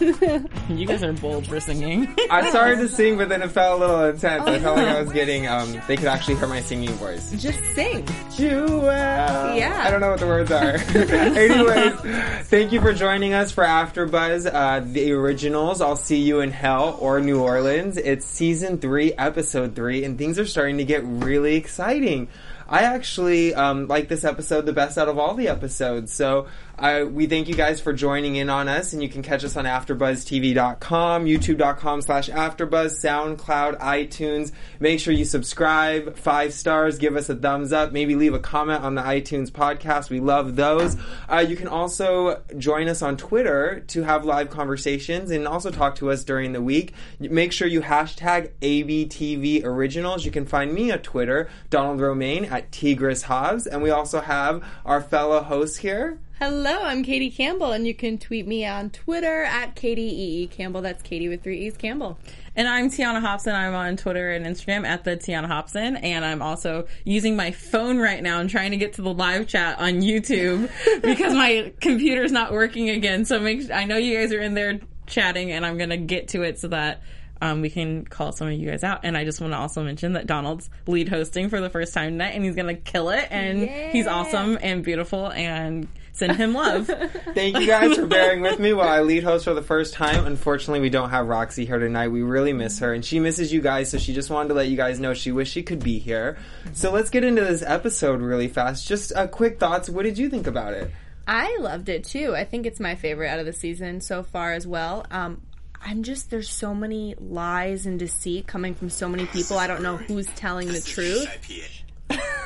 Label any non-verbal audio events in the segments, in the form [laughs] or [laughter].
[laughs] guys are bold for singing. I started to [laughs] sing, but then it felt a little intense. I felt like I was getting, um, they could actually hear my singing voice. Just sing. Jewel. Yeah. I don't know what the words are. [laughs] Anyways, thank you for joining us for AfterBuzz, uh, the originals. I'll see you in hell or New Orleans. It's season three, episode three, and things are starting to get really exciting. I actually um, like this episode the best out of all the episodes. So uh, we thank you guys for joining in on us, and you can catch us on AfterBuzzTV.com, YouTube.com slash AfterBuzz, SoundCloud, iTunes. Make sure you subscribe, five stars, give us a thumbs up, maybe leave a comment on the iTunes podcast. We love those. Uh, you can also join us on Twitter to have live conversations and also talk to us during the week. Make sure you hashtag ABTV Originals. You can find me at Twitter, Donald Romaine at Tigris Hobbs, and we also have our fellow hosts here. Hello, I'm Katie Campbell, and you can tweet me on Twitter at Katie E. Campbell. That's Katie with three E's Campbell. And I'm Tiana Hobson. I'm on Twitter and Instagram at the Tiana Hobson. And I'm also using my phone right now and trying to get to the live chat on YouTube [laughs] because my computer's not working again. So make I know you guys are in there chatting and I'm going to get to it so that um, we can call some of you guys out. And I just want to also mention that Donald's lead hosting for the first time tonight and he's going to kill it. And he's awesome and beautiful and send him love. [laughs] Thank you guys for bearing with me while I lead host for the first time. Unfortunately, we don't have Roxy here tonight. We really miss her, and she misses you guys, so she just wanted to let you guys know she wished she could be here. So let's get into this episode really fast. Just uh, quick thoughts. What did you think about it? I loved it too. I think it's my favorite out of the season so far as well. Um, I'm just there's so many lies and deceit coming from so many people. I don't know who's telling the truth.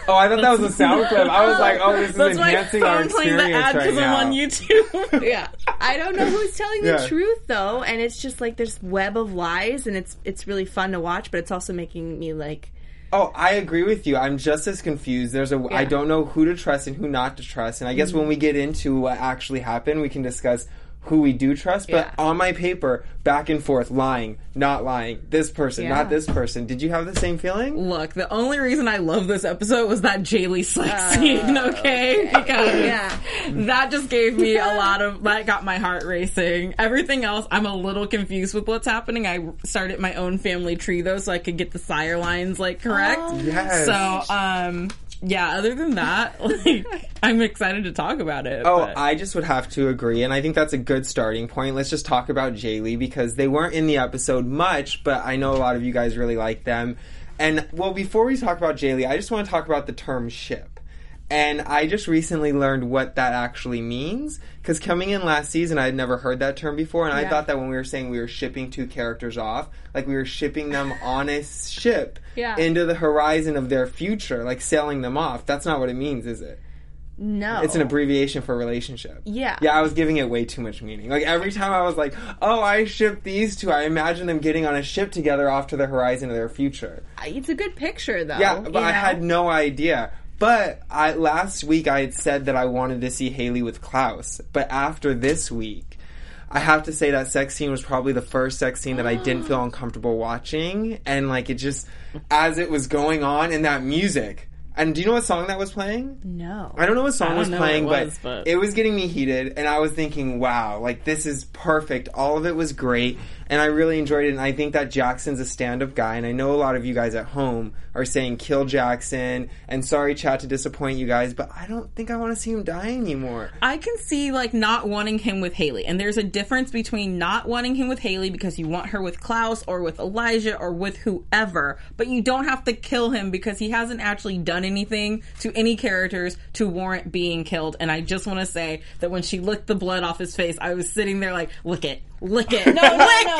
Oh, I thought that was a sound clip. I was like, oh, this is That's why enhancing our I'm playing the experience ad right because now. I'm on YouTube. [laughs] Yeah, I don't know who's telling the Yeah. truth though, and it's just like this web of lies, and it's it's really fun to watch, but it's also making me like Oh, I agree with you. I'm just as confused. There's a I Yeah. don't know who to trust and who not to trust. And I guess mm-hmm. when we get into what actually happened, we can discuss who we do trust. But Yeah. on my paper, back and forth, lying, not lying, this person, Yeah. not this person. Did you have the same feeling? Look, the only reason I love this episode was that Jaylee Slick scene, okay? [laughs] Because yeah. that just gave me a lot of, that got my heart racing. Everything else, I'm a little confused with what's happening. I started my own family tree though, so I could get the sire lines, like, correct. Yes. So, um, yeah, other than that, [laughs] like, I'm excited to talk about it. Oh, but- I just would have to agree, and I think that's a good starting point. Let's just talk about Jayley because they weren't in the episode much, but I know a lot of you guys really like them. And well, before we talk about Jayley, I just want to talk about the term ship. And I just recently learned what that actually means because coming in last season, I had never heard that term before, and I thought that when we were saying we were shipping two characters off, like we were shipping them [laughs] on a ship Yeah. into the horizon of their future, like sailing them off. That's not what it means, is it? no. It's an abbreviation for relationship. Yeah. Yeah, I was giving it way too much meaning. Like every time I was like, "Oh, I ship these two," I imagine them getting on a ship together off to the horizon of their future. It's a good picture though. Yeah, but I know? had no idea. But I last week I had said that I wanted to see Hayley with Klaus. But after this week, I have to say that sex scene was probably the first sex scene that I didn't feel [gasps] uncomfortable watching, and like it just as it was going on and that music. And do you know what song that was playing? no. I don't know what song was playing, it but, but- it was getting me heated, and I was thinking, "Wow, like this is perfect." All of it was great, and I really enjoyed it. And I think that Jackson's a stand-up guy, and I know a lot of you guys at home are saying kill Jackson. And sorry, chat, to disappoint you guys, but I don't think I want to see him die anymore. I can see like not wanting him with Hayley, and there's a difference between not wanting him with Hayley because you want her with Klaus or with Elijah or with whoever, but you don't have to kill him because he hasn't actually done anything to any characters to warrant being killed. And I just want to say that when she licked the blood off his face, I was sitting there like, lick it, lick it, no, no, [laughs] lick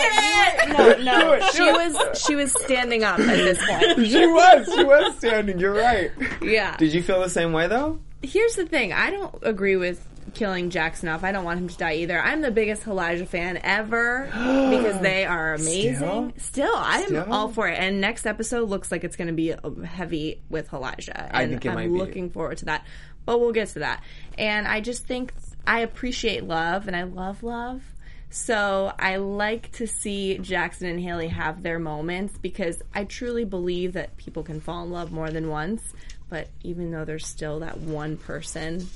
no, no, no. Do it, She it. was she was standing up at this point. [laughs] She was, she was standing. You're right. Yeah. Did you feel the same way though? Here's the thing. I don't agree with killing Jackson off. I don't want him to die either. I'm the biggest Elijah fan ever [gasps] because they are amazing. Still, I'm Still? all for it. And next episode looks like it's going to be uh, heavy with Elijah. I And think it I'm might be. looking forward to that. But we'll get to that. And I just think I appreciate love and I love love. So I like to see Jackson and Hayley have their moments because I truly believe that people can fall in love more than once. But even though there's still that one person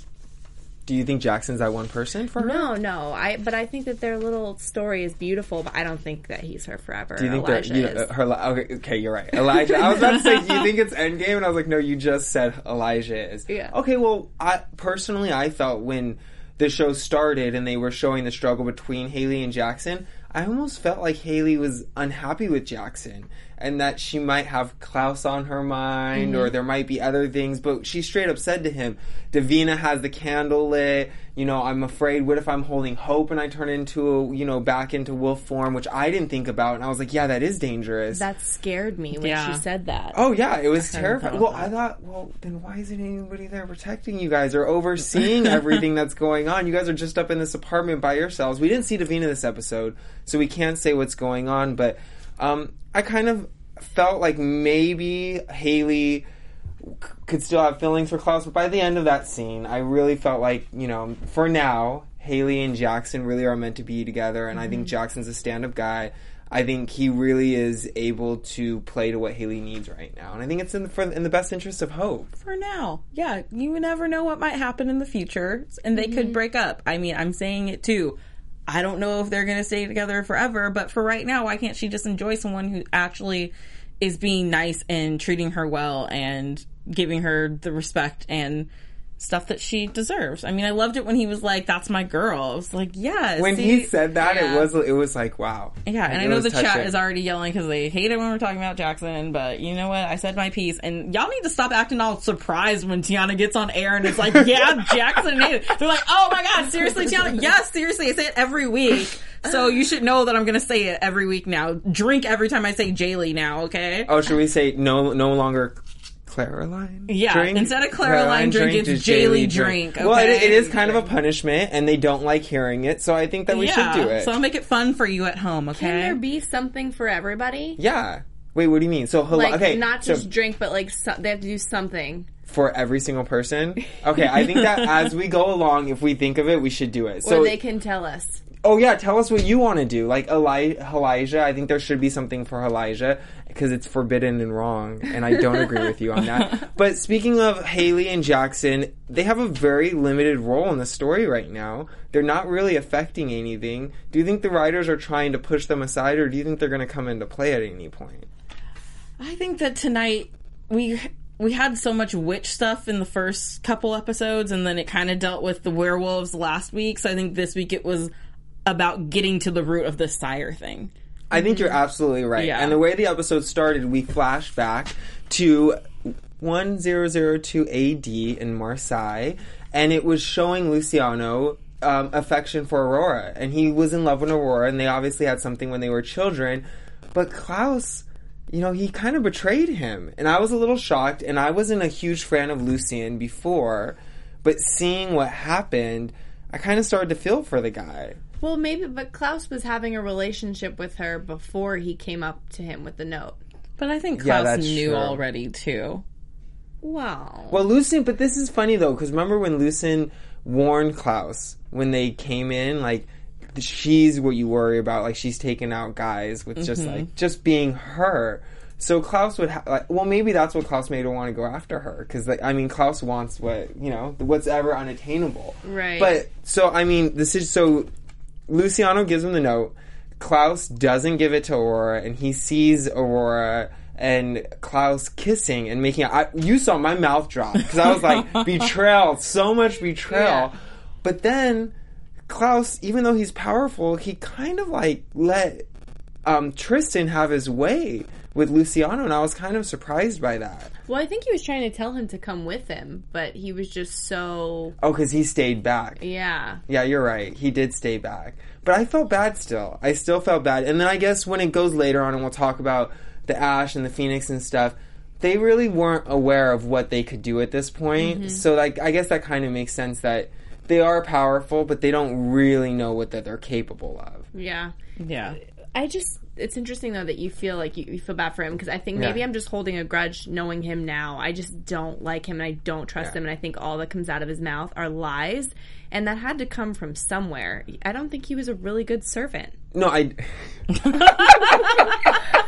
Do you think Jackson's that one person for her? no, no. I but I think that their little story is beautiful, but I don't think that he's her forever. Do you think Elijah that you, is. her? Okay, okay, you're right. Elijah. I was about to say, do you think it's Endgame? And I was like, no, you just said Elijah is. Yeah. Okay, well, I personally, I felt when the show started and they were showing the struggle between Hayley and Jackson, I almost felt like Hayley was unhappy with Jackson and that she might have Klaus on her mind or mm-hmm. there might be other things. But she straight up said to him, Davina has the candle lit. You know, I'm afraid. What if I'm holding hope and I turn into, a, you know, back into wolf form, which I didn't think about. And I was like, yeah, that is dangerous. that scared me when Yeah. she said that. Oh yeah, it was terrifying. Well, of I thought, well, then why isn't anybody there protecting you guys or overseeing everything that's going on? You guys are just up in this apartment by yourselves. We didn't see Davina this episode, so we can't say what's going on. But um, I kind of felt like maybe Hayley c- could still have feelings for Klaus, but by the end of that scene, I really felt like you know, for now, Hayley and Jackson really are meant to be together, and I think Jackson's a stand-up guy. I think he really is able to play to what Hayley needs right now, and I think it's in the, for, in the best interest of Hope. for now. Yeah, you never know what might happen in the future, and they could break up. I mean, I'm saying it too. I don't know if they're going to stay together forever, but for right now, why can't she just enjoy someone who actually is being nice and treating her well and giving her the respect and stuff that she deserves? I mean, I loved it when he was like, "That's my girl." I was like, "Yeah." When see- he said that, yeah. it was it was like wow. Yeah, and Like, I know the chat is already yelling because they hate it when we're talking about Jackson, but you know what? I said my piece, and y'all need to stop acting all surprised when Tiana gets on air and it's like, [laughs] yeah, Jackson and. They're like, oh my god, seriously, Tiana? Yes, seriously, I say it every week. So you should know that I'm gonna say it every week now. Drink every time I say Jayley now, okay? Oh, should we say no no longer Klaroline? Yeah, drink? instead of Klaroline drink, it's Jayley drink, Well, it, it is kind of a punishment, and they don't like hearing it, so I think that we yeah, should do it. so I'll make it fun for you at home, okay? Can there be something for everybody? yeah. Wait, what do you mean? So, hel- Like okay, not so just drink, but like so, they have to do something. for every single person. Okay, I think that [laughs] as we go along, if we think of it, we should do it. Or So, they can tell us. oh yeah, tell us what you want to do. Like Eli- Elijah, I think there should be something for Elijah because it's forbidden and wrong, and I don't agree with you on that. [laughs] But speaking of Hayley and Jackson, they have a very limited role in the story right now. They're not really affecting anything. Do you think the writers are trying to push them aside, or do you think they're going to come into play at any point? I think that tonight we we had so much witch stuff in the first couple episodes, and then it kind of dealt with the werewolves last week. So I think this week it was about getting to the root of the sire thing. I think you're absolutely right. Yeah. And the way the episode started, we flash back to 1002 AD in Marseille, and it was showing Luciano um, affection for Aurora. And he was in love with Aurora, and they obviously had something when they were children. But Klaus, you know, he kind of betrayed him. And I was a little shocked, and I wasn't a huge fan of Lucian before, but seeing what happened, I kind of started to feel for the guy. Well, maybe, but Klaus was having a relationship with her before he came up to him with the note. But I think Yeah, Klaus that's knew true. already too. Wow. Well, Lucien, but this is funny though, because remember when Lucien warned Klaus when they came in, like she's what you worry about, like she's taking out guys with just Mm-hmm. like just being her. So Klaus would, ha- like, well, maybe that's what Klaus made her want to go after her, because like, I mean, Klaus wants what you know, what's ever unattainable, Right. But so I mean, this is so. Luciano gives him the note. Klaus doesn't give it to Aurora, and he sees Aurora and Klaus kissing and making. I, you saw my mouth drop because I was like, [laughs] betrayal, so much betrayal. Yeah. But then Klaus, even though he's powerful, he kind of like let um, Tristan have his way with Luciano, and I was kind of surprised by that. Well, I think he was trying to tell him to come with him, but he was just so Oh, because he stayed back. yeah. Yeah, you're right. He did stay back. But I felt bad still. I still felt bad. And then I guess when it goes later on and we'll talk about the Ash and the Phoenix and stuff, they really weren't aware of what they could do at this point. Mm-hmm. So like I guess that kind of makes sense that they are powerful, but they don't really know what that they're capable of. Yeah. Yeah. I just it's interesting though that you feel like you, you feel bad for him because I think maybe Yeah. I'm just holding a grudge knowing him now. I just don't like him and I don't trust Yeah. him and I think all that comes out of his mouth are lies and that had to come from somewhere. I don't think he was a really good servant. No, I [laughs]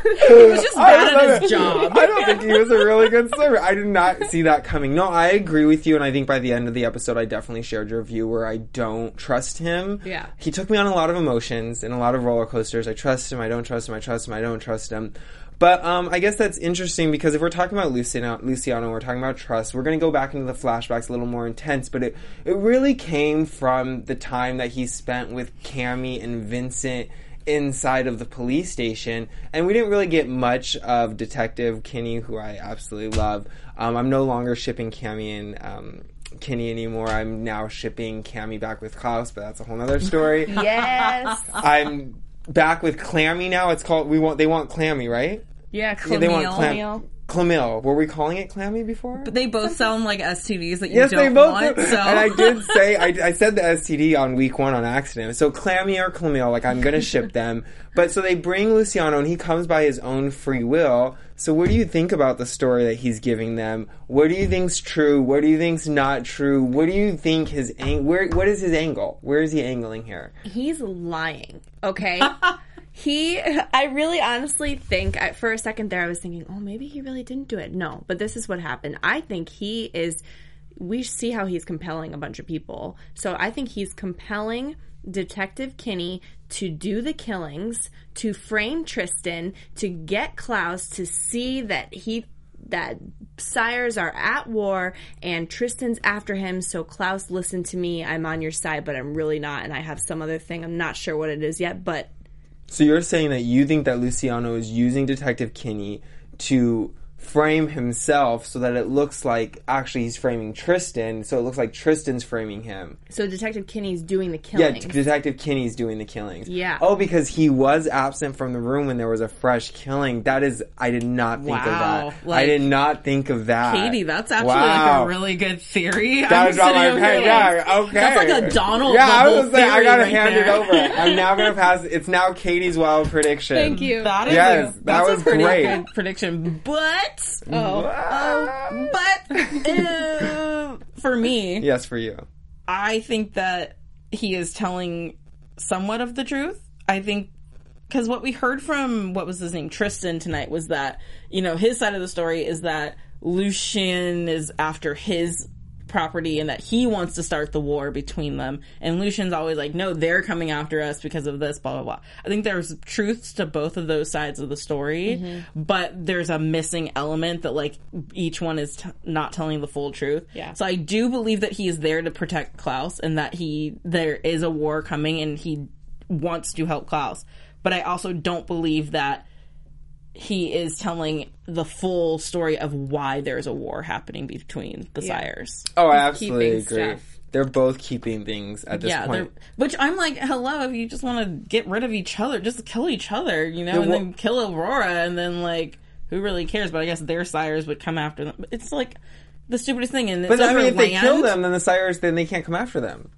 He was just bad at his job. [laughs] I don't think he was a really good servant. I did not see that coming. No, I agree with you, and I think by the end of the episode, I definitely shared your view where I don't trust him. Yeah. he took me on a lot of emotions and a lot of roller coasters. I trust him. I don't trust him. I trust him. I don't trust him. But um, I guess that's interesting because if we're talking about Luciano, Luciano, we're talking about trust. We're going to go back into the flashbacks a little more intense, but it it really came from the time that he spent with Cami and Vincent inside of the police station, and we didn't really get much of Detective Kinney, who I absolutely love. Um, I'm no longer shipping Cami and um, Kinney anymore. I'm now shipping Cami back with Klaus, but that's a whole other story. [laughs] Yes. I'm back with Clammy now. It's called we want they want Clammy, right? yeah, Yeah, they want Klamille. Clam- Klamille. Were we calling it Clammy before? But they both sound like STDs that you Yes, don't they both want. do. So And I did [laughs] say I, I said the STD on week one on accident. So Clammy or Klamille, like I'm gonna ship them. But so they bring Luciano, and he comes by his own free will. So what do you think about the story that he's giving them? What do you think's true? What do you think's not true? What do you think his ang- where? What is his angle? Where is he angling here? he's lying. Okay. [laughs] he, [laughs] I really honestly think I, for a second there I was thinking, oh, maybe he really didn't do it. No, but this is what happened. I think he is. We see how he's compelling a bunch of people. So I think he's compelling Detective Kinney to do the killings, to frame Tristan, to get Klaus to see that he that sires are at war and Tristan's after him. So Klaus, listen to me. I'm on your side, but I'm really not, and I have some other thing. I'm not sure what it is yet, but So you're saying that you think that Luciano is using Detective Kinney to frame himself so that it looks like actually he's framing Tristan, so it looks like Tristan's framing him. so Detective Kinney's doing the killing. Yeah, killing. Detective Kinney's doing the killings. Yeah. Oh, because he was absent from the room when there was a fresh killing. That is, I did not think of Wow, that. I did not think of that. Katie, that's actually Wow. like a really good theory. That I'm was on sitting my over pen. here Yeah, okay. That's like a Donald Yeah, I was level gonna I gotta right hand there. it over. [laughs] I'm now gonna pass. It's now Katie's wild prediction. Thank you. That is Yes, a, that was a pretty great. good prediction. But oh, but uh, for me, Yes, for you. I think that he is telling somewhat of the truth. I think because what we heard from what was his name Tristan tonight was that you know his side of the story is that Lucian is after his property and that he wants to start the war between them and Lucian's always like no they're coming after us because of this blah blah blah I think there's truths to both of those sides of the story mm-hmm. but there's a missing element that like each one is t- not telling the full truth Yeah. so I do believe that he is there to protect Klaus and that he there is a war coming and he wants to help Klaus. But I also don't believe that he is telling the full story of why there's a war happening between the sires. Oh, I absolutely keeping agree. stuff. They're both keeping things at this Yeah, point. which I'm like, hello, if you just want to get rid of each other, just kill each other, you know, Yeah, and wha- then kill Aurora, and then like, who really cares? But I guess their sires would come after them. It's like the stupidest thing, and it's But I over mean, if they kill them, then the sires then they can't come after them.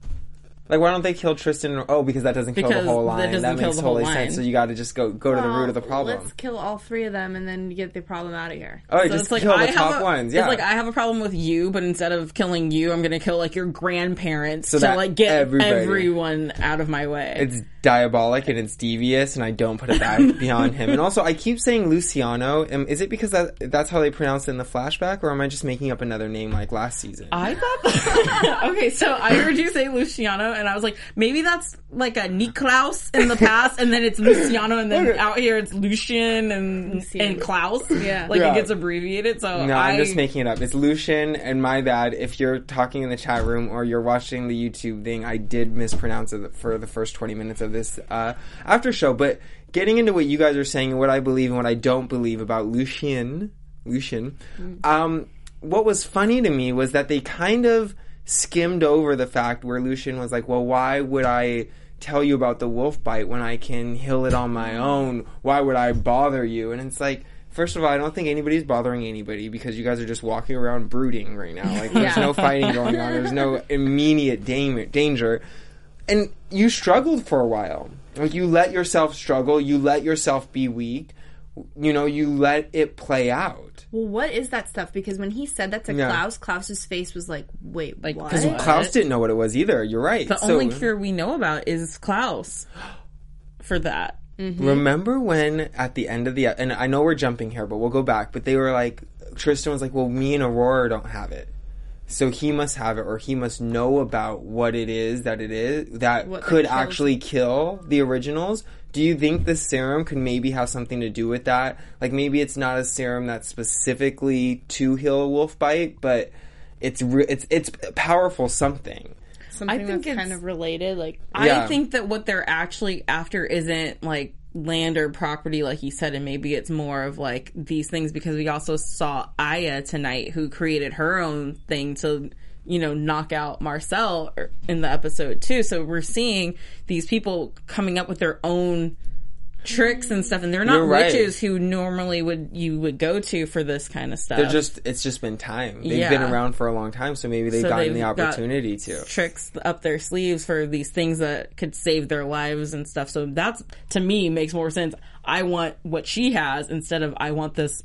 Like, why don't they kill Tristan? Oh, because that doesn't kill Because the whole that line. That kill makes totally sense. So you got to just go go to the root of the problem. Let's kill all three of them and then get the problem out of here. oh, So just it's like kill I the have top a, ones. Yeah, It's like I have a problem with you, but instead of killing you, I'm going to kill like your grandparents So to that like get everybody- everyone out of my way. it's diabolic and it's devious, and I don't put it back beyond him. And also, I keep saying Luciano. Um, is it because that, that's how they pronounce it in the flashback, or am I just making up another name like last season? I thought. That, [laughs] okay, so I heard you say Luciano, and I was like, maybe that's like a Niklaus in the past, and then it's Luciano, and then out here it's Lucian and and Klaus. Yeah. like Yeah. it gets abbreviated. So No, I I'm just making it up. It's Lucian, and my bad. If you're talking in the chat room or you're watching the YouTube thing, I did mispronounce it for the first 20 minutes of this uh, after show. But getting into what you guys are saying and what I believe and what I don't believe about Lucian, Lucian, um, what was funny to me was that they kind of skimmed over the fact where Lucian was like, "Well, why would I?" Tell you about the wolf bite when I can heal it on my own. Why would I bother you? And it's like, First of all, I don't think anybody's bothering anybody because you guys are just walking around brooding right now. Like there's [laughs] Yeah. no fighting going on. There's no [laughs] immediate danger. And you struggled for a while. Like you let yourself struggle, you let yourself be weak. You know, you let it play out. Well, what is that stuff? Because when he said that to Yeah. Klaus, Klaus's face was like, "Wait, Like, what?" 'cause Because Klaus didn't know what it was either. You're right. the So- only cure we know about is Klaus for that. Mm-hmm. Remember when at the end of the and I know we're jumping here, but we'll go back. But they were like, Tristan was like, "Well, me and Aurora don't have it, so he must have it, or he must know about what it is that it is that What, could actually kill the originals." Do you think the serum could maybe have something to do with that? Like maybe it's not a serum that's specifically to heal a wolf bite, but it's re- it's it's powerful something. something I think that's kind of related. Like, Yeah. I think that what they're actually after isn't like land or property, like you said, and maybe it's more of like these things because we also saw Aya tonight, who created her own thing to, you know, knock out Marcel er, in the episode too. So we're seeing these people coming up with their own tricks and stuff, and they're not right. witches who normally would you would go to for this kind of stuff. They're just it's just been time. They've Yeah. been around for a long time, so maybe they've So gotten the they've got opportunity to. tricks up their sleeves for these things that could save their lives and stuff. So that's to me makes more sense. I want what she has instead of I want this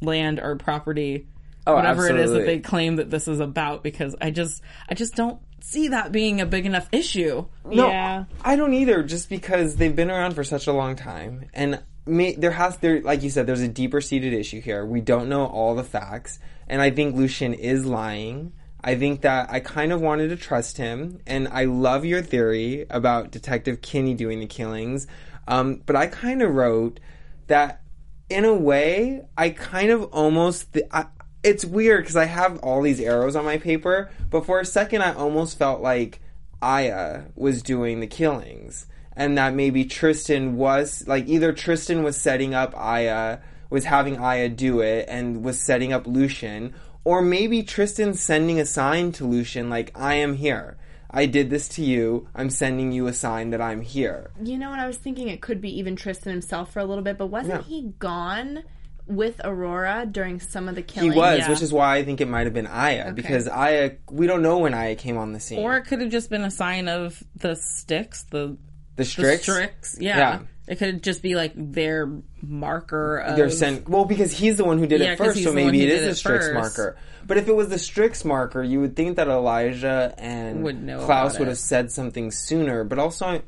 land or property, Oh, whatever it is that they claim that this is about. Because I just I just don't see that being a big enough issue. No, Yeah. I don't either. Just because they've been around for such a long time, and may, there has there, like you said, there's a deeper seated issue here. We don't know all the facts, and I think Lucian is lying. I think that I kind of wanted to trust him, and I love your theory about Detective Kinney doing the killings. Um, but I kind of wrote that in a way, I kind of almost. Th- I, it's weird because I have all these arrows on my paper, but for a second, I almost felt like Aya was doing the killings, and that maybe Tristan was like either Tristan was setting up Aya, was having Aya do it, and was setting up Lucian, or maybe Tristan's sending a sign to Lucian like I am here. I did this to you. I'm sending you a sign that I'm here. you know what I was thinking? It could be even Tristan himself for a little bit, but wasn't Yeah. he gone with Aurora during some of the killings. He was, Yeah. which is why I think it might have been Aya because Aya. We don't know when Aya came on the scene. Or it could have just been a sign of the sticks, the the the Strix. Strix. Yeah. Yeah. It could just be like their marker of They're sent well because he's the one who did Yeah, it 'cause first, so maybe it is did a Strix first. marker. But if it was the Strix marker, you would think that Elijah and Would know Klaus would have said something sooner. But also,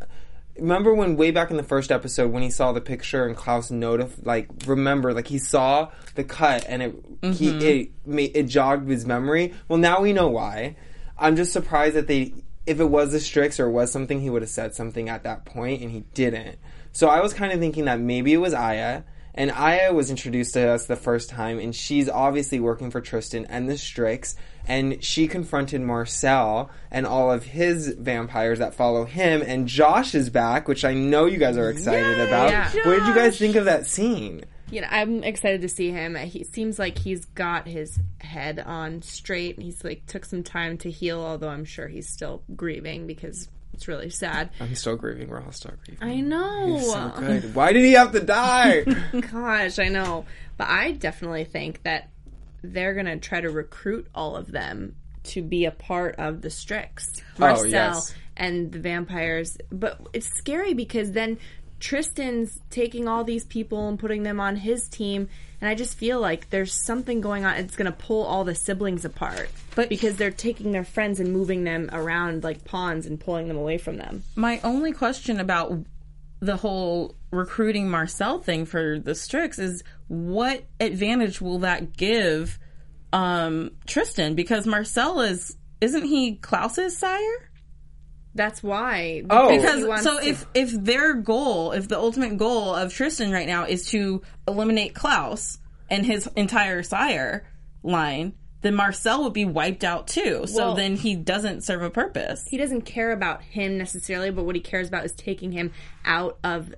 remember when way back in the first episode when he saw the picture and Klaus notif like remember like he saw the cut and it Mm-hmm. he it made it jogged his memory. Well, now we know why. I'm just surprised that they if it was the Strix or was something he would have said something at that point and he didn't. So I was kind of thinking that maybe it was Aya. And Aya was introduced to us the first time, and she's obviously working for Tristan and the Strix. And she confronted Marcel and all of his vampires that follow him. And Josh is back, which I know you guys are excited about. Yeah. What did you guys think of that scene? You know, I'm excited to see him. He seems like he's got his head on straight, and he's like took some time to heal. Although I'm sure he's still grieving because it's really sad. I'm still grieving. We're all still grieving. I know. He's so good. Why did he have to die? [laughs] Gosh, I know. But I definitely think that they're going to try to recruit all of them to be a part of the Strix. Oh, Marcel yes. and the vampires. But it's scary because then Tristan's taking all these people and putting them on his team, and I just feel like there's something going on. It's going to pull all the siblings apart, But- because they're taking their friends and moving them around like pawns and pulling them away from them. My only question about the whole recruiting Marcel thing for the Strix is what advantage will that give um, Tristan? Because Marcel is isn't he Klaus's sire? That's why. Oh. Because so to- if if their goal, if the ultimate goal of Tristan right now is to eliminate Klaus and his entire sire line, then Marcel would be wiped out too. So Well- then he doesn't serve a purpose. he doesn't care about him necessarily, but what he cares about is taking him out of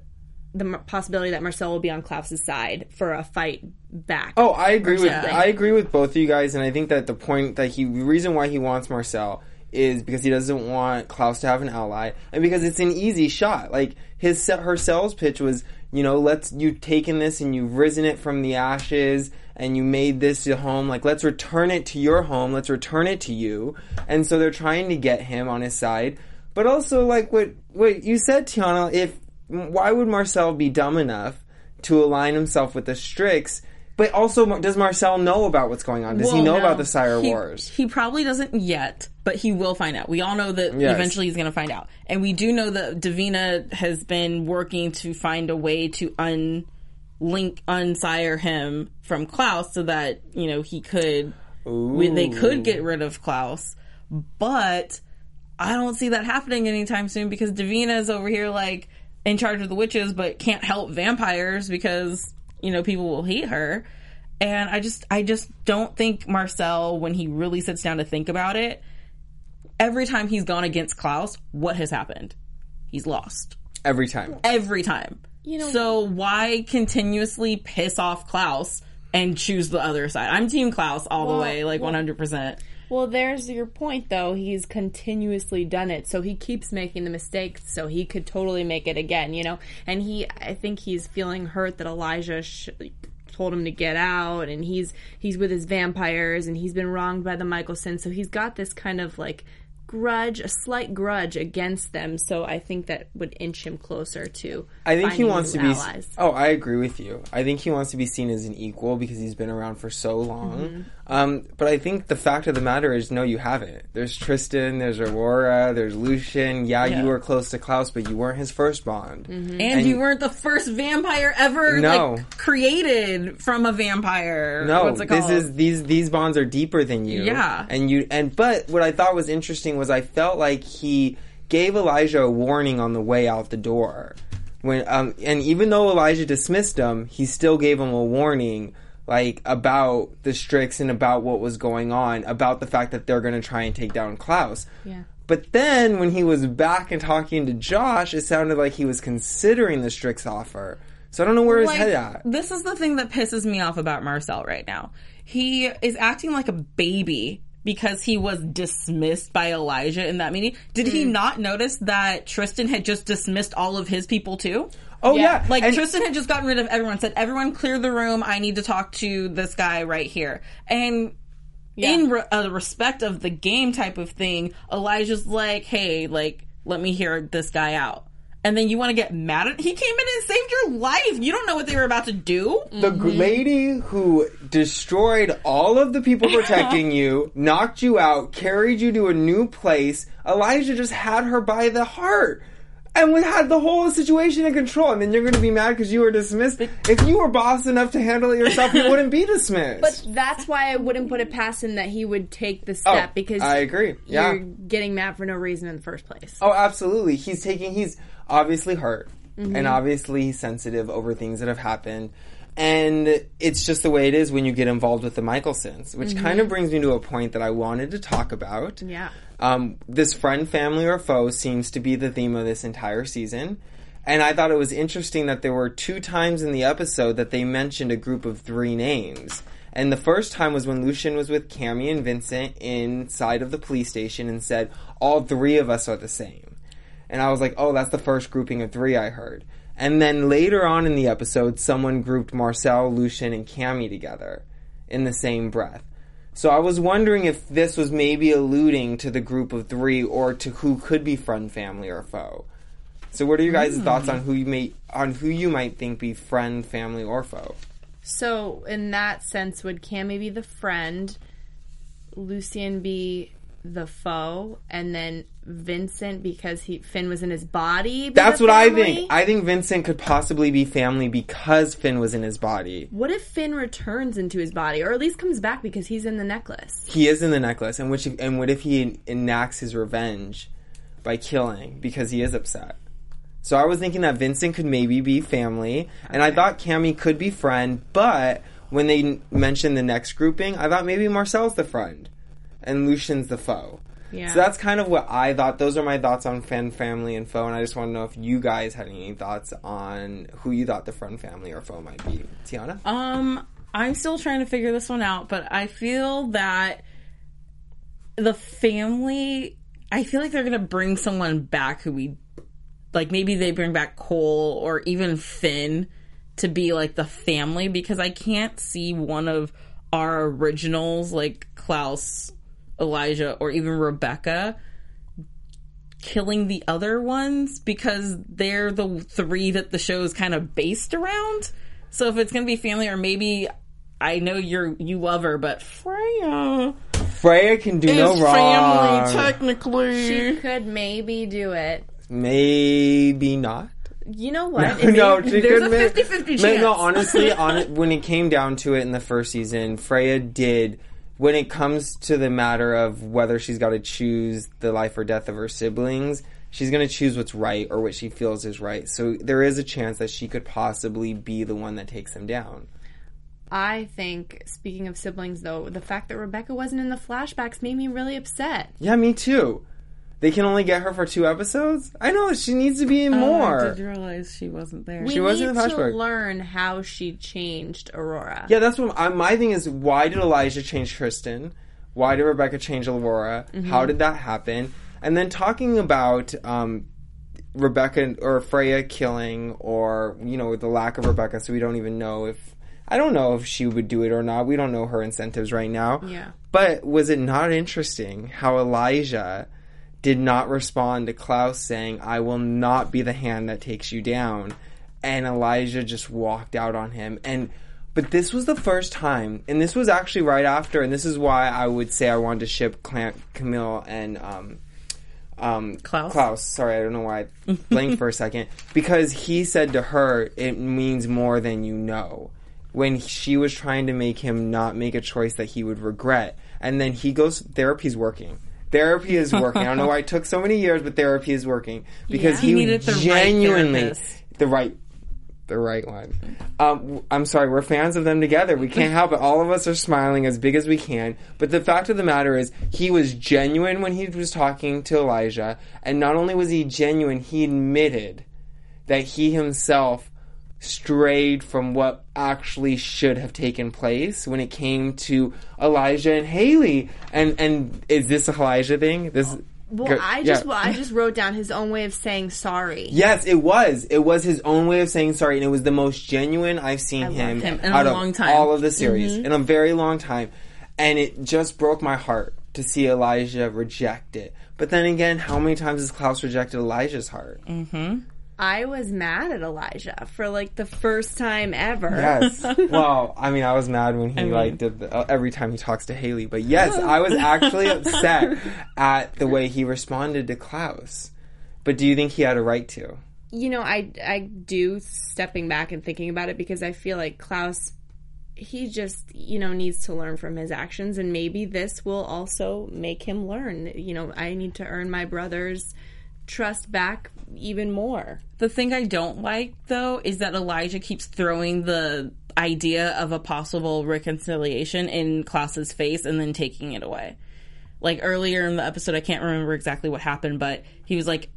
the possibility that Marcel will be on Klaus's side for a fight back. Oh, I agree with something. I agree with both of you guys, and I think that the point that he the reason why he wants Marcel is because he doesn't want Klaus to have an ally, and because it's an easy shot. Like his her sales pitch was, you know, let's you've taken this and you've risen it from the ashes and you made this your home. Like let's return it to your home. Let's return it to you. And so they're trying to get him on his side, but also like what what you said, Tiana. If why would Marcel be dumb enough to align himself with the Strix? But also, does Marcel know about what's going on? Does he know no. about the Sire He- Wars? He probably doesn't yet, but he will find out. We all know that Yes. eventually he's going to find out. And we do know that Davina has been working to find a way to unlink, unsire him from Klaus so that, you know, he could, we, they could get rid of Klaus. But I don't see that happening anytime soon because Davina is over here like in charge of the witches, but can't help vampires because you know people will hate her. And I just, I just don't think Marcel, when he really sits down to think about it, every time he's gone against Klaus, what has happened? He's lost Every time. every time. You know- so why continuously piss off Klaus and choose the other side? I'm Team Klaus all the way, like well- 100. Well, there's your point, though. He's continuously done it, so he keeps making the mistakes. So he could totally make it again, you know. And he, I think he's feeling hurt that Elijah sh- told him to get out, and he's he's with his vampires, and he's been wronged by the Mikaelson. So he's got this kind of like grudge, a slight grudge against them. So I think that would inch him closer to. I think he wants to be. allies. Oh, I agree with you. I think he wants to be seen as an equal because he's been around for so long. Mm-hmm. Um, but I think the fact of the matter is, no, you haven't. There's Tristan, there's Aurora, there's Lucian. Yeah, Yeah. you were close to Klaus, but you weren't his first bond. Mm-hmm. And, you weren't the first vampire ever No. like created from a vampire. No, What's it this is these these bonds are deeper than you. Yeah. and you and but what I thought was interesting was I felt like he gave Elijah a warning on the way out the door. When um and even though Elijah dismissed him, he still gave him a warning like about the Strix and about what was going on, about the fact that they're going to try and take down Klaus. Yeah. But then when he was back and talking to Josh, it sounded like he was considering the Strix offer. So I don't know where his like, head at. This is the thing that pisses me off about Marcel right now. He is acting like a baby because he was dismissed by Elijah in that meeting. Did he Mm. not notice that Tristan had just dismissed all of his people too? Oh yeah, Like And- Tristan had just gotten rid of everyone, said, everyone clear the room. I need to talk to this guy right here. And in re- a respect of the game type of thing, Elijah's like, hey, like, let me hear this guy out. And then you want to get mad at he came in and saved your life. You don't know what they were about to do. The g mm-hmm. lady who destroyed all of the people [laughs] protecting you, knocked you out, carried you to a new place, Elijah just had her by the heart. And we had the whole situation in control, and then you're going to be mad because you were dismissed. If you were boss enough to handle it yourself, you [laughs] wouldn't be dismissed. But that's why I wouldn't put it past him that he would take the oh, step Oh, because I agree. Yeah. you're getting mad for no reason in the first place. Oh, absolutely. He's taking. He's obviously hurt, mm-hmm. and obviously he's sensitive over things that have happened. And it's just the way it is when you get involved with the Mikaelsons, which mm-hmm. kind of brings me to a point that I wanted to talk about. Yeah. Um, this friend, family, or foe seems to be the theme of this entire season. And I thought it was interesting that there were two times in the episode that they mentioned a group of three names. And the first time was when Lucian was with Cami and Vincent inside of the police station and said, all three of us are the same. And I was like, oh, that's the first grouping of three I heard. And then later on in the episode, someone grouped Marcel, Lucian, and Cami together in the same breath. So I was wondering if this was maybe alluding to the group of three or to who could be friend, family, or foe. So, what are your guys' thoughts Hmm. on who you may on who you might think be friend, family, or foe? So, in that sense, would Cami be the friend, Lucian be the foe, and then Vincent because he Finn was in his body? That's what I think. I think Vincent could possibly be family because Finn was in his body. what if Finn returns into his body, or at least comes back because he's in the necklace? He is in the necklace, and which and what if he enacts his revenge by killing because he is upset? So I was thinking that Vincent could maybe be family, and I thought Cami could be friend. But when they mentioned the next grouping, I thought maybe Marcel's the friend, and Lucian's the foe. Yeah. So that's kind of what I thought. Those are my thoughts on friend, family, and foe. And I just want to know if you guys had any thoughts on who you thought the friend, family, or foe might be. Tiana. Um, I'm still trying to figure this one out, but I feel that the family. I feel like they're gonna bring someone back who we like. Maybe they bring back Kol or even Finn to be like the family because I can't see one of our originals like Klaus, Elijah, or even Rebekah killing the other ones because they're the three that the show is kind of based around. So if it's gonna be family, or maybe I know you're you love her, but Freya Freya can do no wrong. family technically. She could maybe do it. Maybe not. You know [laughs] what? no, If she there's couldn't a make- 50-50 No, chance. No, honestly, [laughs] on it, when it came down to it in the first season, Freya did. When it comes to the matter of whether she's got to choose the life or death of her siblings, she's going to choose what's right or what she feels is right. So there is a chance that she could possibly be the one that takes them down. I think, speaking of siblings, though, the fact that Rebekah wasn't in the flashbacks made me really upset. Yeah, me too. They can only get her for two episodes. I know she needs to be in Oh, I more. did realize she wasn't there. We She wasn't need in the to flashback. learn how she changed Aurora. Yeah, that's what I, my thing is. Why did Elijah change Tristan? Why did Rebekah change Aurora? How did that happen? And then talking about um, Rebekah or Freya killing, or you know, the lack of Rebekah, so we don't even know if I don't know if she would do it or not. We don't know her incentives right now. Yeah. But was it not interesting how Elijah did not respond to Klaus saying, I will not be the hand that takes you down? And Elijah just walked out on him. And but this was the first time, and this was actually right after, and this is why I would say I wanted to ship Clam- Camille and um, um, Klaus? Klaus. Sorry, I don't know why I [laughs] blanked for a second. Because he said to her, "It means more than you know." When she was trying to make him not make a choice that he would regret, and then he goes, "Therapy's working." Therapy is working. I don't know why it took so many years, but therapy is working because He he, needed the genuinely therapist. the right the right one. Um, I'm sorry, we're fans of them together. We can't help it. All of us are smiling as big as we can. But the fact of the matter is, he was genuine when he was talking to Elijah. And not only was he genuine, he admitted that he himself strayed from what actually should have taken place when it came to Elijah and Hayley. And and is this a Elijah thing? This Well, Go- I just yeah. well, I just wrote down his own way of saying sorry. Yes, it was. It was his own way of saying sorry, and it was the most genuine I've seen him, him. In a out of long time. Mm-hmm. all of the series in a very long time, and it just broke my heart to see Elijah reject it. But then again, how many times has Klaus rejected Elijah's heart? I was mad at Elijah for like the first time ever. Yes. [laughs] well, I mean, I was mad when he like did the, uh, every time he talks to Hayley, but yes, I was actually upset [laughs] at the way he responded to Klaus. But do you think he had a right to? you know, I I do stepping back and thinking about it because I feel like Klaus he just, you know, needs to learn from his actions and maybe this will also make him learn. You know, I need to earn my brother's trust back even more. The thing I don't like though is that Elijah keeps throwing the idea of a possible reconciliation in Klaus's face and then taking it away. Like earlier in the episode, I can't remember exactly what happened, but he was like,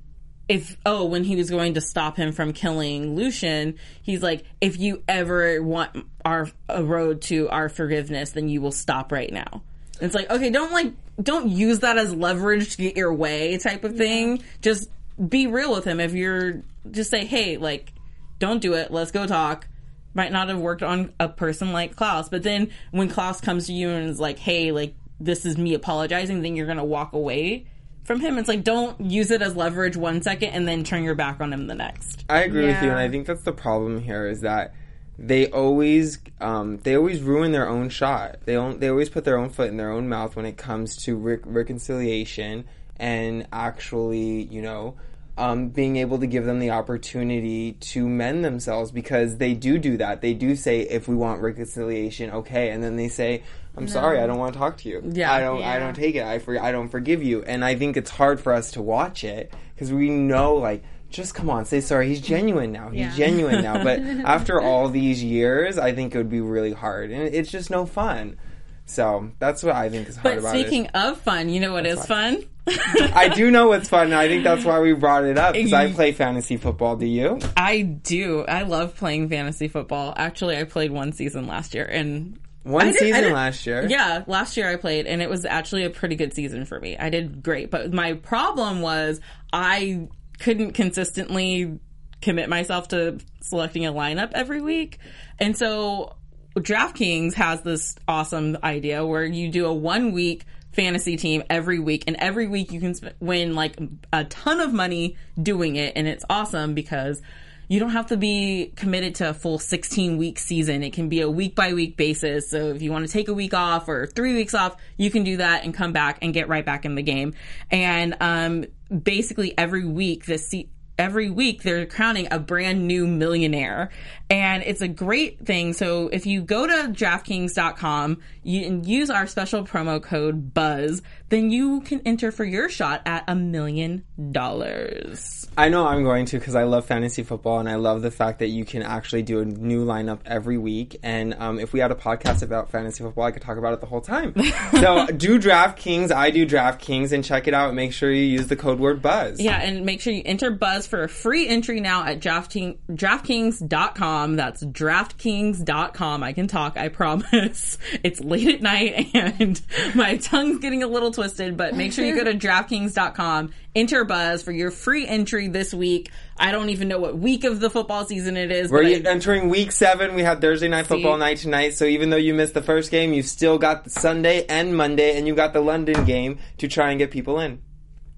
if, oh, when he was going to stop him from killing Lucian, he's like, if you ever want our, a road to our forgiveness, then you will stop right now. And it's like, okay, don't like, don't use that as leverage to get your way type of thing. Just be real with him. If you're, just say, hey, like, don't do it. Let's go talk. Might not have worked on a person like Klaus, but then when Klaus comes to you and is like, hey, like, this is me apologizing, then you're gonna walk away from him. It's like don't use it as leverage one second and then turn your back on him the next. I agree with you, and I think that's the problem here is that they always um, they always ruin their own shot. They don't, they always put their own foot in their own mouth when it comes to re- reconciliation and actually, you know, um, being able to give them the opportunity to mend themselves because they do do that. They do say, if we want reconciliation, okay, and then they say, "I'm sorry, I don't want to talk to you. Yeah. I don't, I don't take it. I for, I don't forgive you." And I think it's hard for us to watch it because we know, like, just come on, say sorry. He's genuine now. He's Yeah. genuine now. But [laughs] after all these years, I think it would be really hard, and it's just no fun. So that's what I think is hard But about speaking of fun, you know what is fun? [laughs] I do know what's fun, and I think that's why we brought it up because I mm-hmm. play fantasy football. Do you? I do. I love playing fantasy football. Actually, I played one season last year and One did- season last year. Yeah, last year I played and it was actually a pretty good season for me. I did great, but my problem was I couldn't consistently commit myself to selecting a lineup every week. And so DraftKings has this awesome idea where you do a one week fantasy team every week and every week you can sp- win like a ton of money doing it and it's awesome because you don't have to be committed to a full 16 week season. It can be a week by week basis. So if you want to take a week off or three weeks off, you can do that and come back and get right back in the game. And, um, basically every week this se- every week they're crowning a brand new millionaire. And it's a great thing. So if you go to draftkings.com you, and use our special promo code buzz then you can enter for your shot at a million dollars I know I'm going to because I love fantasy football and I love the fact that you can actually do a new lineup every week. And um, if we had a podcast about fantasy football, I could talk about it the whole time. [laughs] so do DraftKings, I do DraftKings, and check it out. Make sure you use the code word Buzz. yeah and make sure you enter buzz for a free entry now at drafting, draftkings.com that's draftkings.com i can talk i promise [laughs] it's late at night and [laughs] my tongue's getting a little twisted but make sure you go to [laughs] draftkings.com enter buzz for your free entry this week i don't even know what week of the football season it is We're but I- entering week seven. We have Thursday night football night tonight. So even though you missed the first game, you've still got the Sunday and Monday, and you got the London game to try and get people in.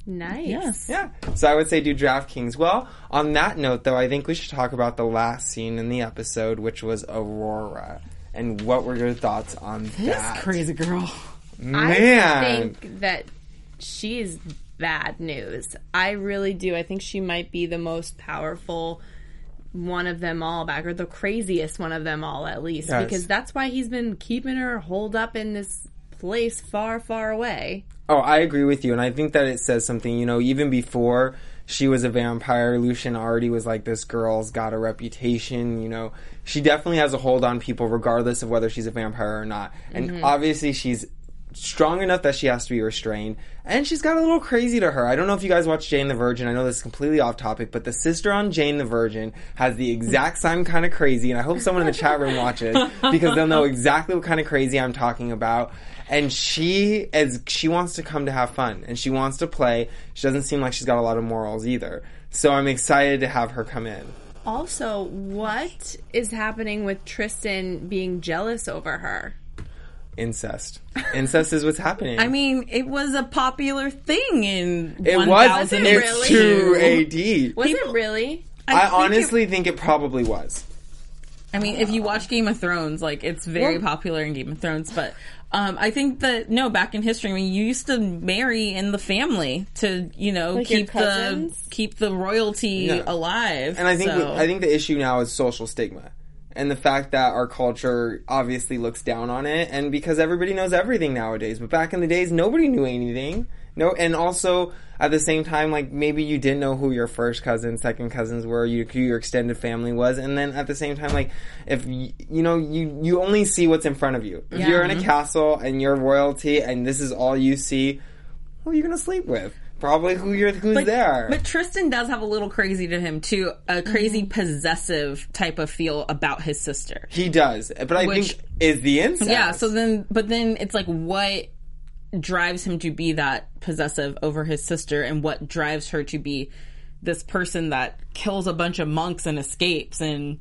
Nice. yes Yeah. So I would say do DraftKings. Well, on that note, though, I think we should talk about the last scene in the episode, which was Aurora. And what were your thoughts on that? crazy girl Man. I think that she's bad news. I really do. I think she might be the most powerful one of them all back, or the craziest one of them all, at least, Yes. because that's why he's been keeping her holed up in this place far, far away. Oh, I agree with you, and I think that it says something. You know, even before she was a vampire, Lucien already was like, this girl's got a reputation. You know, she definitely has a hold on people, regardless of whether she's a vampire or not. And mm-hmm. obviously, she's strong enough that she has to be restrained. And she's got a little crazy to her. I don't know if you guys watch Jane the Virgin. I know this is completely off topic, but the sister on Jane the Virgin has the exact [laughs] same kind of crazy. And I hope someone in the chat room watches because they'll know exactly what kind of crazy I'm talking about. And she is she wants to come to have fun and she wants to play. She doesn't seem like she's got a lot of morals either. So I'm excited to have her come in. Also, what is happening with Tristan being jealous over her? Incest. Incest is what's happening. I mean, it was a popular thing in it was 1000 it it's really? two AD. Was it really? I, think honestly think it probably was. I mean, if you watch Game of Thrones, like it's very Well- popular in Game of Thrones, but um, I think that no, back in history, I mean, you used to marry in the family to, you know, Like keep the keep the royalty Yeah. alive. And I think so. I think the issue now is social stigma. And the fact that our culture obviously looks down on it and because everybody knows everything nowadays. But back in the days nobody knew anything. No and also at the same time like maybe you didn't know who your first cousins, second cousins were, you, who your extended family was and then at the same time like if y- you know you you only see what's in front of you. If Yeah. you're in a mm-hmm. castle and you're royalty and this is all you see, who are you going to sleep with? Probably who you're who's but, there. but Tristan does have a little crazy to him too, a crazy mm-hmm. possessive type of feel about his sister. He does, but I Which- think is the incest. Yeah, so then, but then it's like what drives him to be that possessive over his sister and what drives her to be this person that kills a bunch of monks and escapes and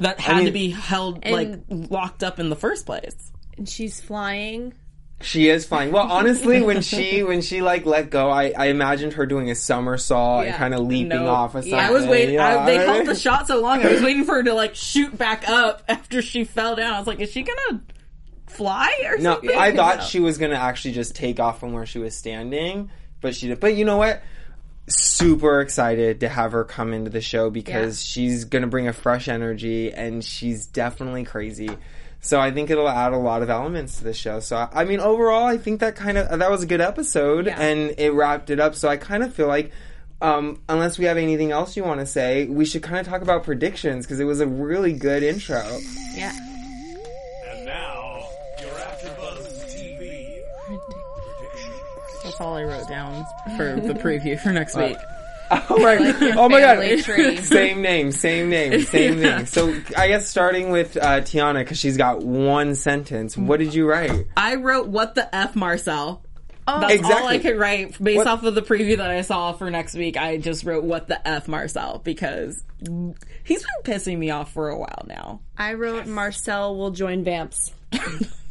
that had mean- to be held like locked up in the first place. And she's flying She is flying. Well, honestly, when she [laughs] when she like let go, I, I imagined her doing a somersault and kind of leaping No. off of something. I was waiting. Yeah. I, they held the [laughs] shot so long. I was waiting for her to like shoot back up [laughs] after she fell down. I was like, is she gonna fly or No, something? I thought No. she was gonna actually just take off from where she was standing, but she did. But you know what? Super excited to have her come into the show because she's gonna bring a fresh energy and she's definitely crazy. So I think it'll add a lot of elements to the show. So I I mean, overall, I think that kind of that was a good episode Yeah. and it wrapped it up. So I kind of feel like. Um, unless we have anything else you want to say, we should kind of talk about predictions because it was a really good intro. Yeah. And now, your AfterBuzz TV Predictions. That's all I wrote down for the preview for next week. [laughs] Oh my, your oh my god. tree. [laughs] same name, same name, [laughs] same Yeah. thing. So I guess starting with uh, Tiona because she's got one sentence. What did you write? I wrote what the f Marcel. Oh, That's Exactly. all I could write based What- off of the preview that I saw for next week. I just wrote what the f Marcel because he's been pissing me off for a while now. I wrote Marcel will join Vamps.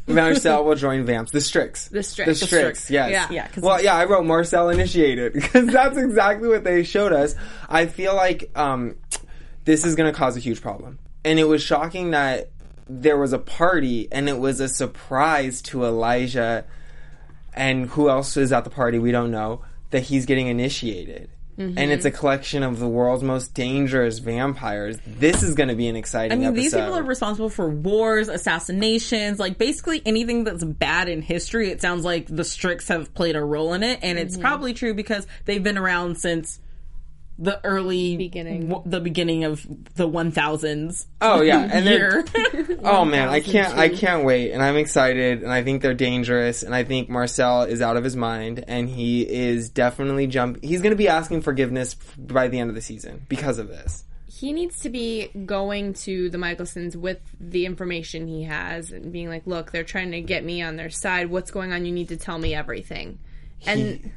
[laughs] Marcel will join Vamps. The Strix. The Strix. The The Strix. Strix. Yes. Yeah. Yeah, 'cause Well, yeah, I wrote Marcel initiated [laughs] because that's exactly what they showed us. I feel like um, this is going to cause a huge problem, and it was shocking that there was a party and it was a surprise to Elijah and who else is at the party we don't know that he's getting initiated. And it's a collection of the world's most dangerous vampires. This is going to be an exciting I mean, episode. these people are responsible for wars, assassinations, like basically anything that's bad in history. It sounds like the Strix have played a role in it, and it's mm-hmm. probably true because they've been around since the early Beginning. w- the beginning of the one thousands. Oh yeah, and they're. [laughs] Oh man, I can't I [laughs] can't wait and I'm excited and I think they're dangerous and I think Marcel is out of his mind and he is definitely jump he's going to be asking forgiveness by the end of the season because of this. he needs to be going to the Mikaelsons with the information he has and being like, look, they're trying to get me on their side. What's going on? You need to tell me everything. And He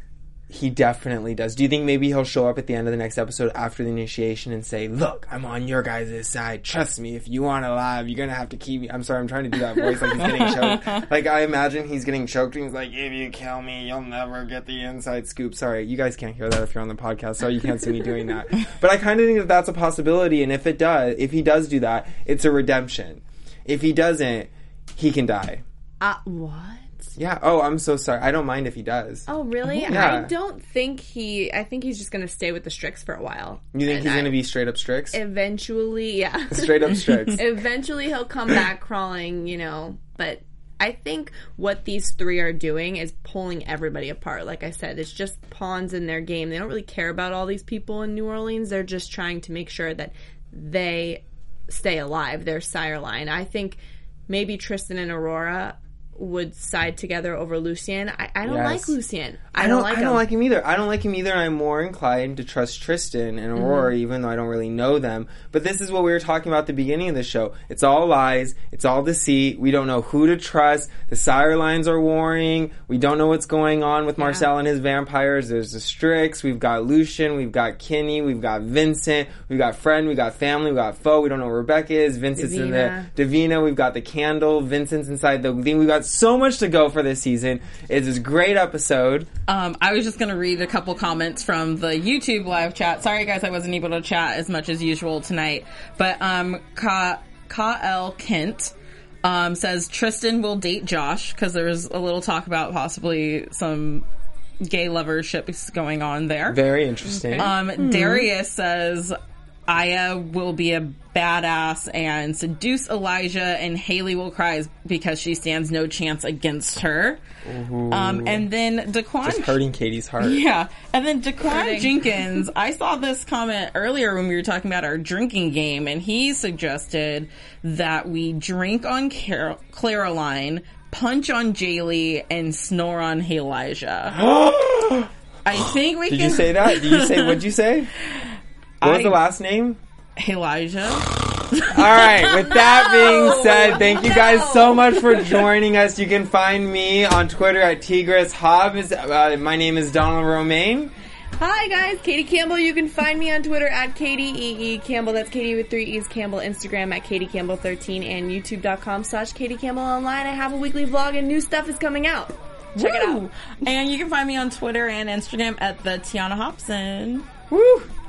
definitely does. Do you think maybe he'll show up at the end of the next episode after the initiation and say, "Look, I'm on your guys' side. Trust me. If you want to live, you're gonna have to keep me." I'm sorry, I'm trying to do that voice like he's getting [laughs] choked. Like I imagine he's getting choked and he's like, "If you kill me, you'll never get the inside scoop." Sorry, you guys can't hear that if you're on the podcast, so you can't see me doing that. But I kind of think that that's a possibility, and if it does, if he does do that, it's a redemption. If he doesn't, he can die. uh, what? Yeah. Oh, I'm so sorry. I don't mind if he does. Oh, really? Yeah. I don't think he. I think he's just going to stay with the Strix for a while. You think And he's gonna be straight up Strix? eventually? Yeah. [laughs] Straight up Strix. [laughs] eventually he'll come back [laughs] crawling, you know. But I think what these three are doing is pulling everybody apart. Like I said, it's just pawns in their game. They don't really care about all these people in New Orleans. They're just trying to make sure that they stay alive. Their sire line. I think maybe Tristan and Aurora would side together over Lucien. I, I don't Yes. like Lucien. I, I don't, don't. like I don't him. like him either. I don't like him either. I'm more inclined to trust Tristan and Aurora, Mm-hmm. even though I don't really know them. But this is what we were talking about at the beginning of the show. It's all lies. It's all deceit. We don't know who to trust. The sire lines are warring. We don't know what's going on with Marcel and his vampires. There's the Strix. We've got Lucien. We've got Kenny. We've got Vincent. We've got friend. We've got family. We've got foe. We don't know where Rebekah is. Vincent's in the Davina. Davina. We've got the candle. Vincent's inside the thing. We've got so much to go for this season. It's this great episode. Um, I was just going to read a couple comments from the YouTube live chat. Sorry, guys, I wasn't able to chat as much as usual tonight. But um, Ka L Kent um, says Tristan will date Josh because there was a little talk about possibly some gay loverships going on there. Very interesting. Um, Darius says Aya will be a badass and seduce Elijah, and Hayley will cry because she stands no chance against her. Um, and then Daquan Just hurting Katie's heart. yeah. And then Daquan Hurting. Jenkins, [laughs] I saw this comment earlier when we were talking about our drinking game, and he suggested that we drink on Car- Klaroline, punch on Jayley, and snore on Elijah. [gasps] I think we Did can. you say that? Did you say? [laughs] What'd you say? What was I- the last name? Elijah? All right. With that being [laughs] said, thank you guys so much for joining us. You can find me on Twitter at Tigris Hobbs. Uh, my name is Donald Romaine. Hi guys, Katie Campbell. You can find me on Twitter at Katie E E Campbell. That's Katie with three E's Campbell. Instagram at Katie Campbell 13 and YouTube.com slash Katie Campbell online. I have a weekly vlog and new stuff is coming out. Check it out. And you can find me on Twitter and Instagram at the Tiona Hobson. Woo!